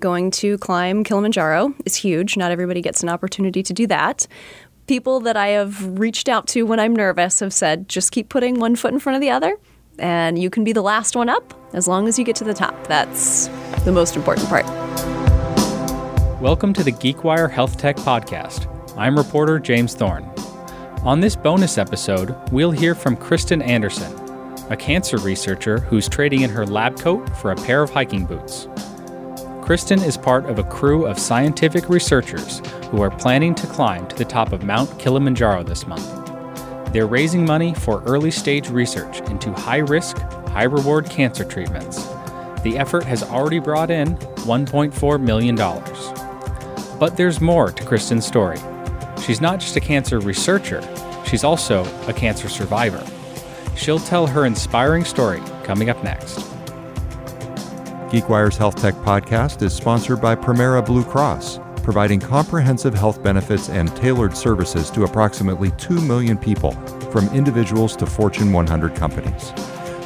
Going to climb Kilimanjaro is huge. Not everybody gets an opportunity to do that. People that I have reached out to when I'm nervous have said, just keep putting one foot in front of the other, and you can be the last one up as long as you get to the top. That's the most important part. Welcome to the GeekWire Health Tech Podcast. I'm reporter James Thorne. On this bonus episode, we'll hear from Kristen Anderson, a cancer researcher who's trading in her lab coat for a pair of hiking boots. Kristen is part of a crew of scientific researchers who are planning to climb to the top of Mount Kilimanjaro this month. They're raising money for early stage research into high risk, high reward cancer treatments. The effort has already brought in $1.4 million. But there's more to Kristen's story. She's not just a cancer researcher, she's also a cancer survivor. She'll tell her inspiring story coming up next. GeekWire's Health Tech podcast is sponsored by Premera Blue Cross, providing comprehensive health benefits and tailored services to approximately 2 million people, from individuals to Fortune 100 companies.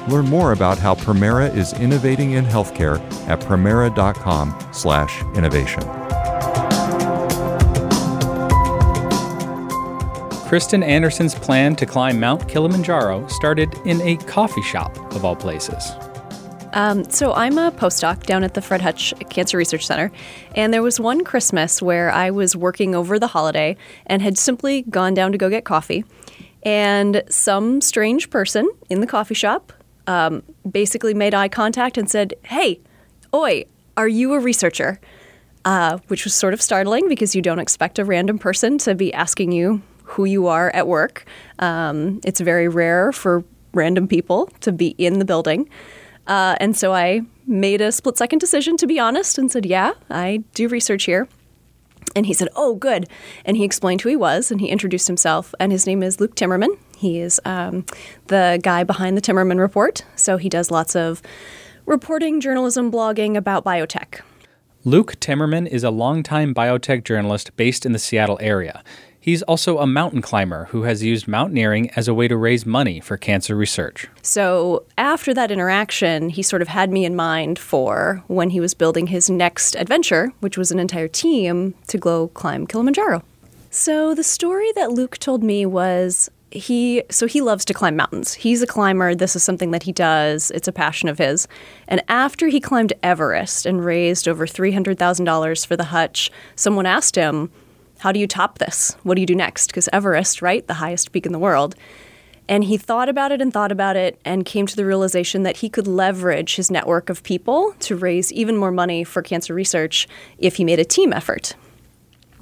Learn more about how Premera is innovating in healthcare at premera.com/innovation. Kristen Anderson's plan to climb Mount Kilimanjaro started in a coffee shop, of all places. Um, so I'm a postdoc down at the Fred Hutch Cancer Research Center, and there was one Christmas where I was working over the holiday and had simply gone down to go get coffee, and some strange person in the coffee shop um, basically made eye contact and said, "Hey, oi, are you a researcher?" Uh, which was sort of startling because you don't expect a random person to be asking you who you are at work. Um, it's very rare for random people to be in the building. Uh, and so I made a split second decision, to be honest, and said, Yeah, I do research here. And he said, Oh, good. And he explained who he was and he introduced himself. And his name is Luke Timmerman. He is um, the guy behind the Timmerman Report. So he does lots of reporting, journalism, blogging about biotech. Luke Timmerman is a longtime biotech journalist based in the Seattle area. He's also a mountain climber who has used mountaineering as a way to raise money for cancer research. So, after that interaction, he sort of had me in mind for when he was building his next adventure, which was an entire team to go climb Kilimanjaro. So, the story that Luke told me was he so he loves to climb mountains. He's a climber. This is something that he does. It's a passion of his. And after he climbed Everest and raised over $300,000 for the Hutch, someone asked him, how do you top this? What do you do next? Because Everest, right, the highest peak in the world. And he thought about it and thought about it and came to the realization that he could leverage his network of people to raise even more money for cancer research if he made a team effort.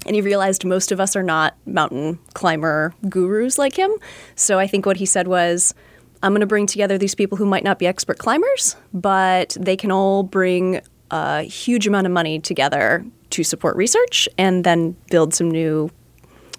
And he realized most of us are not mountain climber gurus like him. So I think what he said was, I'm going to bring together these people who might not be expert climbers, but they can all bring a huge amount of money together to support research and then build some new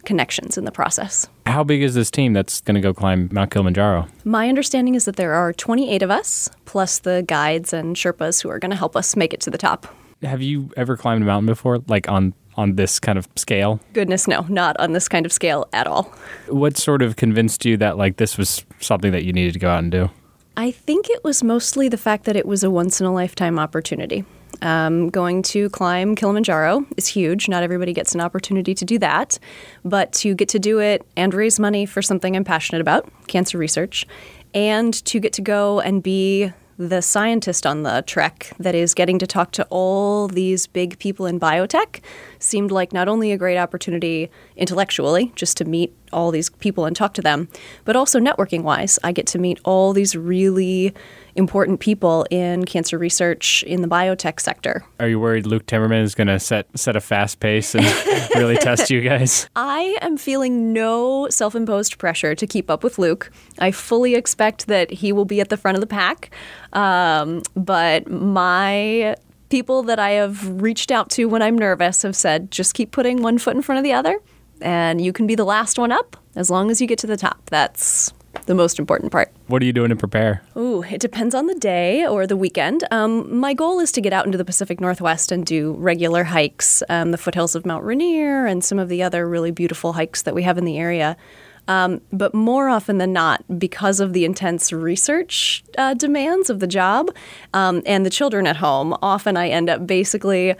connections in the process. How big is this team that's going to go climb Mount Kilimanjaro? My understanding is that there are 28 of us, plus the guides and Sherpas who are going to help us make it to the top. Have you ever climbed a mountain before, like on on this kind of scale? Goodness, no, not on this kind of scale at all. What sort of convinced you that like this was something that you needed to go out and do? I think it was mostly the fact that it was a once in a lifetime opportunity. Um, going to climb Kilimanjaro is huge. Not everybody gets an opportunity to do that. But to get to do it and raise money for something I'm passionate about, cancer research, and to get to go and be the scientist on the trek that is getting to talk to all these big people in biotech seemed like not only a great opportunity intellectually, just to meet all these people and talk to them, but also networking wise. I get to meet all these really important people in cancer research in the biotech sector. Are you worried Luke Timmerman is going to set set a fast pace and really test you guys? I am feeling no self-imposed pressure to keep up with Luke. I fully expect that he will be at the front of the pack, um, but my people that I have reached out to when I'm nervous have said just keep putting one foot in front of the other, and you can be the last one up as long as you get to the top. That's the most important part. What are you doing to prepare? Ooh, it depends on the day or the weekend. Um, my goal is to get out into the Pacific Northwest and do regular hikes, um, the foothills of Mount Rainier and some of the other really beautiful hikes that we have in the area. Um, but more often than not, because of the intense research uh, demands of the job um, and the children at home, often I end up basically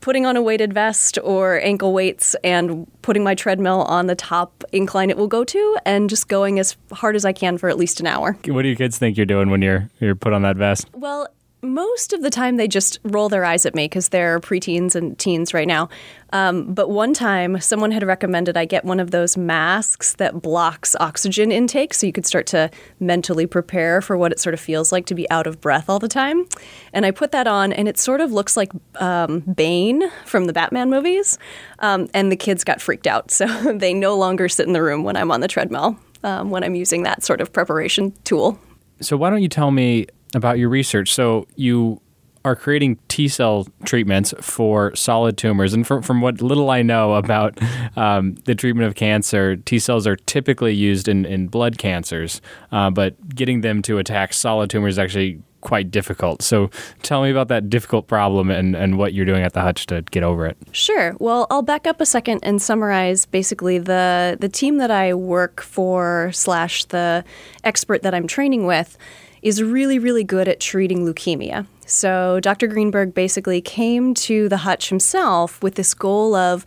putting on a weighted vest or ankle weights and putting my treadmill on the top incline it will go to and just going as hard as I can for at least an hour. What do your kids think you're doing when you're you're put on that vest? Well, most of the time they just roll their eyes at me because they're preteens and teens right now. Um, but one time, someone had recommended I get one of those masks that blocks oxygen intake so you could start to mentally prepare for what it sort of feels like to be out of breath all the time. And I put that on, and it sort of looks like um, Bane from the Batman movies. Um, and the kids got freaked out. So they no longer sit in the room when I'm on the treadmill um, when I'm using that sort of preparation tool. So, why don't you tell me about your research. So you are creating T cell treatments for solid tumors. And from, from what little I know about um, the treatment of cancer, T cells are typically used in, in blood cancers, uh, but getting them to attack solid tumors is actually quite difficult. So tell me about that difficult problem and, and what you're doing at the Hutch to get over it. Sure. Well, I'll back up a second and summarize basically the, the team that I work for slash the expert that I'm training with is really, really good at treating leukemia. So Dr. Greenberg basically came to the Hutch himself with this goal of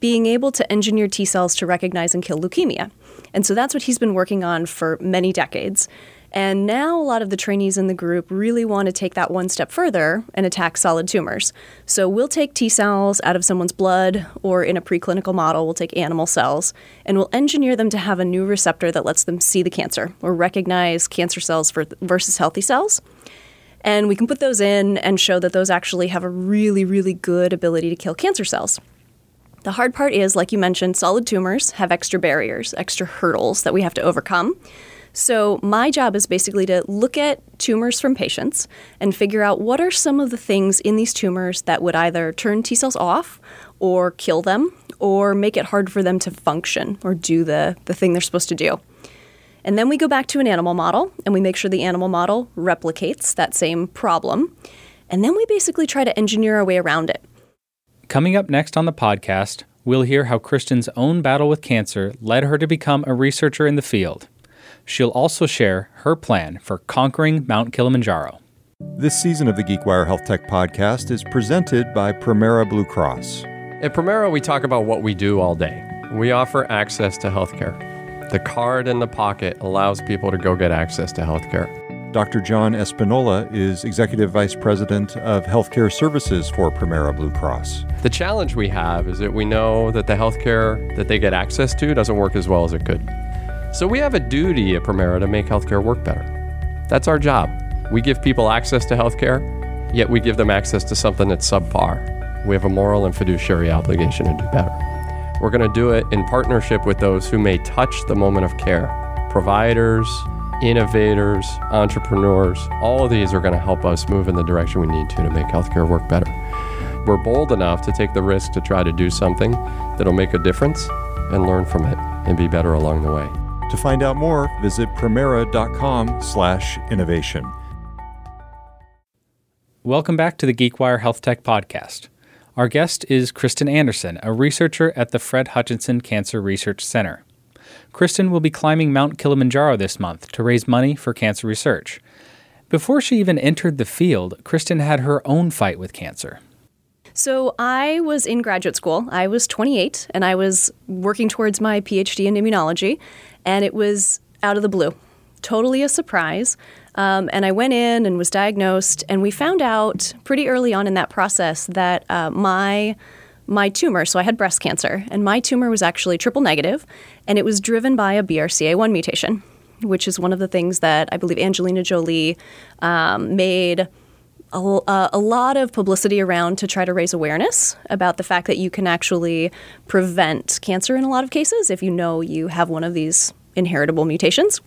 being able to engineer T cells to recognize and kill leukemia. And so that's what he's been working on for many decades. And now a lot of the trainees in the group really want to take that one step further and attack solid tumors. So we'll take T cells out of someone's blood, or in a preclinical model, we'll take animal cells, and we'll engineer them to have a new receptor that lets them see the cancer or recognize cancer cells for, versus healthy cells. And we can put those in and show that those actually have a really, really good ability to kill cancer cells. The hard part is, like you mentioned, solid tumors have extra barriers, extra hurdles that we have to overcome. So, my job is basically to look at tumors from patients and figure out what are some of the things in these tumors that would either turn T cells off or kill them or make it hard for them to function or do the, the thing they're supposed to do. And then we go back to an animal model and we make sure the animal model replicates that same problem. And then we basically try to engineer our way around it. Coming up next on the podcast, we'll hear how Kristen's own battle with cancer led her to become a researcher in the field. She'll also share her plan for conquering Mount Kilimanjaro. This season of the GeekWire Health Tech podcast is presented by Premera Blue Cross. At Premera, we talk about what we do all day. We offer access to healthcare. The card in the pocket allows people to go get access to healthcare. Dr. John Espinola is Executive Vice President of Healthcare Services for Premera Blue Cross. The challenge we have is that we know that the healthcare that they get access to doesn't work as well as it could. So we have a duty at Premera to make healthcare work better. That's our job. We give people access to healthcare, yet we give them access to something that's subpar. We have a moral and fiduciary obligation to do better. We're going to do it in partnership with those who may touch the moment of care providers, innovators, entrepreneurs. All of these are going to help us move in the direction we need to to make healthcare work better. We're bold enough to take the risk to try to do something that'll make a difference and learn from it and be better along the way. To find out more, visit premera.com slash innovation. Welcome back to the GeekWire Health Tech Podcast. Our guest is Kristen Anderson, a researcher at the Fred Hutchinson Cancer Research Center. Kristen will be climbing Mount Kilimanjaro this month to raise money for cancer research. Before she even entered the field, Kristen had her own fight with cancer. So I was in graduate school. I was 28 and I was working towards my PhD in immunology, and it was out of the blue, totally a surprise. Um, and I went in and was diagnosed, and we found out pretty early on in that process that uh, my my tumor, so I had breast cancer, and my tumor was actually triple negative, and it was driven by a BRCA1 mutation, which is one of the things that I believe Angelina Jolie um, made a, uh, a, lot of publicity around to try to raise awareness about the fact that you can actually prevent cancer in a lot of cases if you know you have one of these inheritable mutations.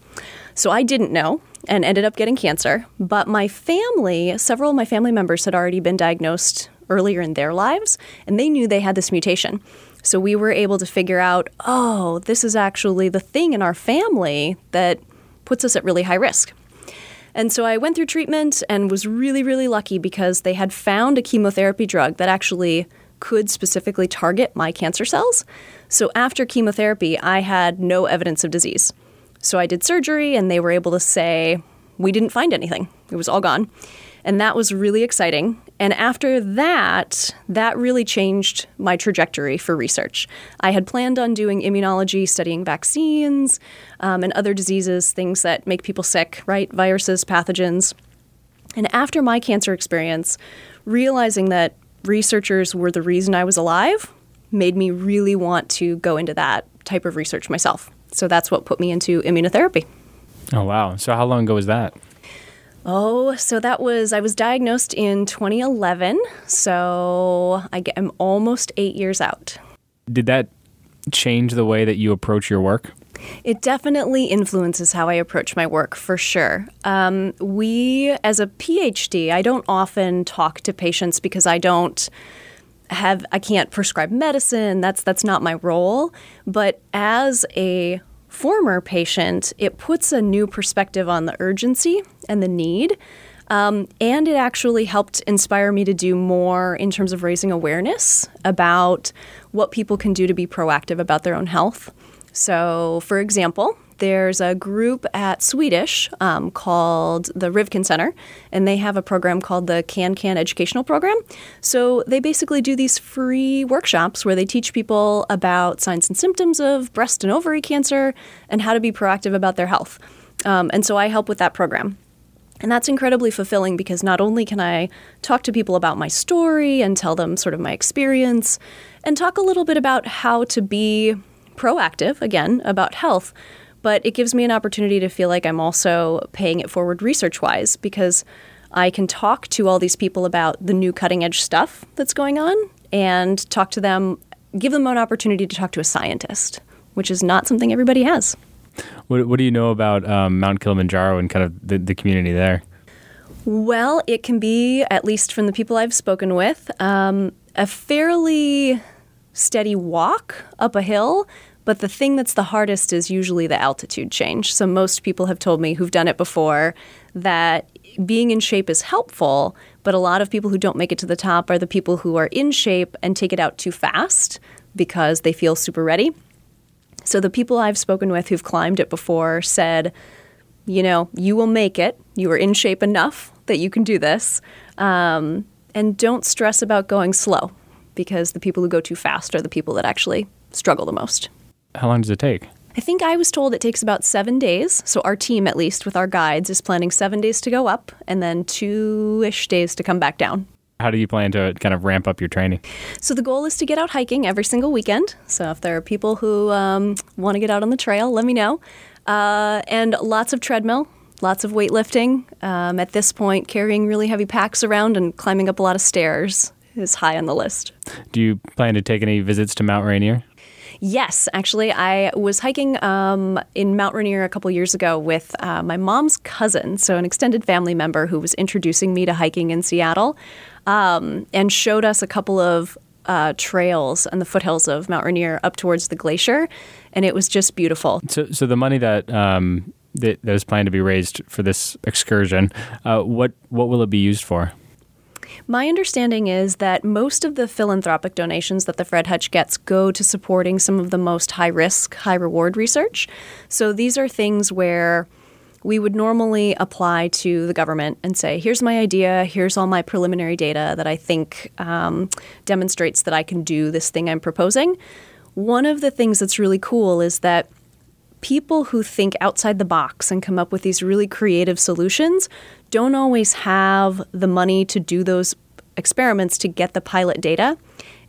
So I didn't know and ended up getting cancer. But my family, several of my family members had already been diagnosed earlier in their lives, and they knew they had this mutation. So we were able to figure out oh, this is actually the thing in our family that puts us at really high risk. And so I went through treatment and was really, really lucky because they had found a chemotherapy drug that actually could specifically target my cancer cells. So after chemotherapy, I had no evidence of disease. So I did surgery, and they were able to say, we didn't find anything. It was all gone. And that was really exciting. And after that, that really changed my trajectory for research. I had planned on doing immunology, studying vaccines um, and other diseases, things that make people sick, right? Viruses, pathogens. And after my cancer experience, realizing that researchers were the reason I was alive made me really want to go into that type of research myself. So that's what put me into immunotherapy. Oh, wow. So, how long ago was that? Oh, so that was, I was diagnosed in 2011. So I am almost eight years out. Did that change the way that you approach your work? It definitely influences how I approach my work for sure. Um, we, as a PhD, I don't often talk to patients because I don't have I can't prescribe medicine. That's that's not my role. But as a former patient, it puts a new perspective on the urgency and the need. Um, and it actually helped inspire me to do more in terms of raising awareness about what people can do to be proactive about their own health. So, for example, there's a group at Swedish um, called the Rivkin Center, and they have a program called the Can Can Educational Program. So they basically do these free workshops where they teach people about signs and symptoms of breast and ovary cancer and how to be proactive about their health. Um, and so I help with that program. And that's incredibly fulfilling because not only can I talk to people about my story and tell them sort of my experience and talk a little bit about how to be proactive, again, about health, but it gives me an opportunity to feel like I'm also paying it forward research wise because I can talk to all these people about the new cutting edge stuff that's going on and talk to them, give them an opportunity to talk to a scientist, which is not something everybody has. What, what do you know about um, Mount Kilimanjaro and kind of the, the community there? Well, it can be, at least from the people I've spoken with, um, a fairly steady walk up a hill but the thing that's the hardest is usually the altitude change. So most people have told me who've done it before that being in shape is helpful, but a lot of people who don't make it to the top are the people who are in shape and take it out too fast because they feel super ready. So the people I've spoken with who've climbed it before said, you know, you will make it. You are in shape enough that you can do this. Um, and don't stress about going slow because the people who go too fast are the people that actually struggle the most. How long does it take? I think I was told it takes about seven days. So, our team, at least with our guides, is planning seven days to go up and then two ish days to come back down. How do you plan to kind of ramp up your training? So, the goal is to get out hiking every single weekend. So, if there are people who um, want to get out on the trail, let me know. Uh, and lots of treadmill, lots of weightlifting. Um, at this point, carrying really heavy packs around and climbing up a lot of stairs is high on the list. Do you plan to take any visits to Mount Rainier? Yes, actually, I was hiking um, in Mount Rainier a couple years ago with uh, my mom's cousin, so an extended family member who was introducing me to hiking in Seattle, um, and showed us a couple of uh, trails on the foothills of Mount Rainier up towards the glacier, and it was just beautiful. So, so the money that um, that, that is planned to be raised for this excursion, uh, what what will it be used for? My understanding is that most of the philanthropic donations that the Fred Hutch gets go to supporting some of the most high risk, high reward research. So these are things where we would normally apply to the government and say, here's my idea, here's all my preliminary data that I think um, demonstrates that I can do this thing I'm proposing. One of the things that's really cool is that people who think outside the box and come up with these really creative solutions don't always have the money to do those experiments to get the pilot data.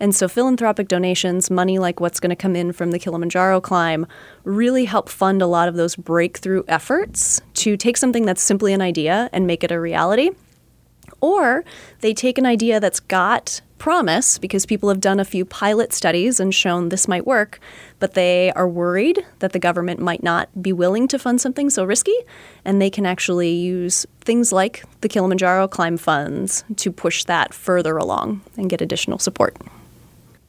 And so philanthropic donations, money like what's going to come in from the Kilimanjaro climb, really help fund a lot of those breakthrough efforts to take something that's simply an idea and make it a reality. Or they take an idea that's got promise because people have done a few pilot studies and shown this might work, but they are worried that the government might not be willing to fund something so risky, and they can actually use things like the Kilimanjaro climb funds to push that further along and get additional support.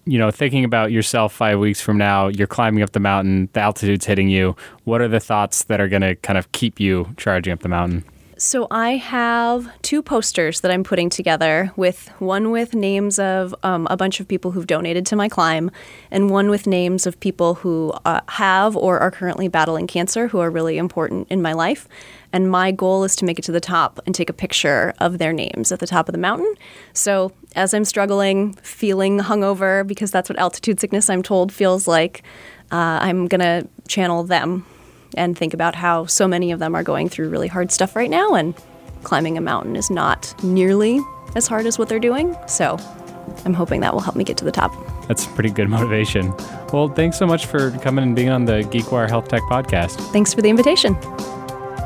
You know, thinking about yourself five weeks from now, you're climbing up the mountain, the altitude's hitting you. What are the thoughts that are going to kind of keep you charging up the mountain? So I have two posters that I'm putting together with one with names of um, a bunch of people who've donated to my climb, and one with names of people who uh, have or are currently battling cancer who are really important in my life. And my goal is to make it to the top and take a picture of their names at the top of the mountain. So as I'm struggling, feeling hungover, because that's what altitude sickness, I'm told, feels like, uh, I'm going to channel them and think about how so many of them are going through really hard stuff right now, and climbing a mountain is not nearly as hard as what they're doing. So I'm hoping that will help me get to the top. That's pretty good motivation. Well, thanks so much for coming and being on the GeekWire Health Tech podcast. Thanks for the invitation.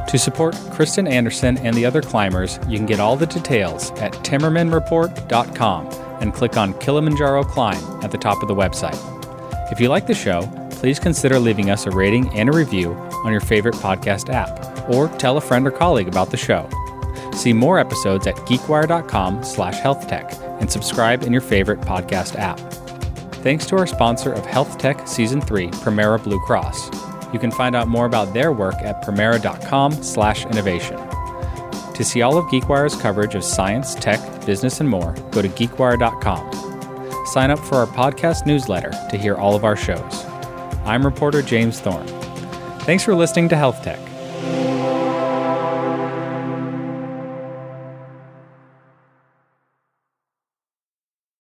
To support Kristen Anderson and the other climbers, you can get all the details at timmermanreport.com and click on Kilimanjaro Climb at the top of the website. If you like the show, please consider leaving us a rating and a review on your favorite podcast app, or tell a friend or colleague about the show. See more episodes at geekwire.com slash healthtech and subscribe in your favorite podcast app. Thanks to our sponsor of Health Tech Season 3, Premera Blue Cross. You can find out more about their work at premera.com slash innovation. To see all of GeekWire's coverage of science, tech, business, and more, go to geekwire.com. Sign up for our podcast newsletter to hear all of our shows. I'm reporter James Thorne. Thanks for listening to Health Tech.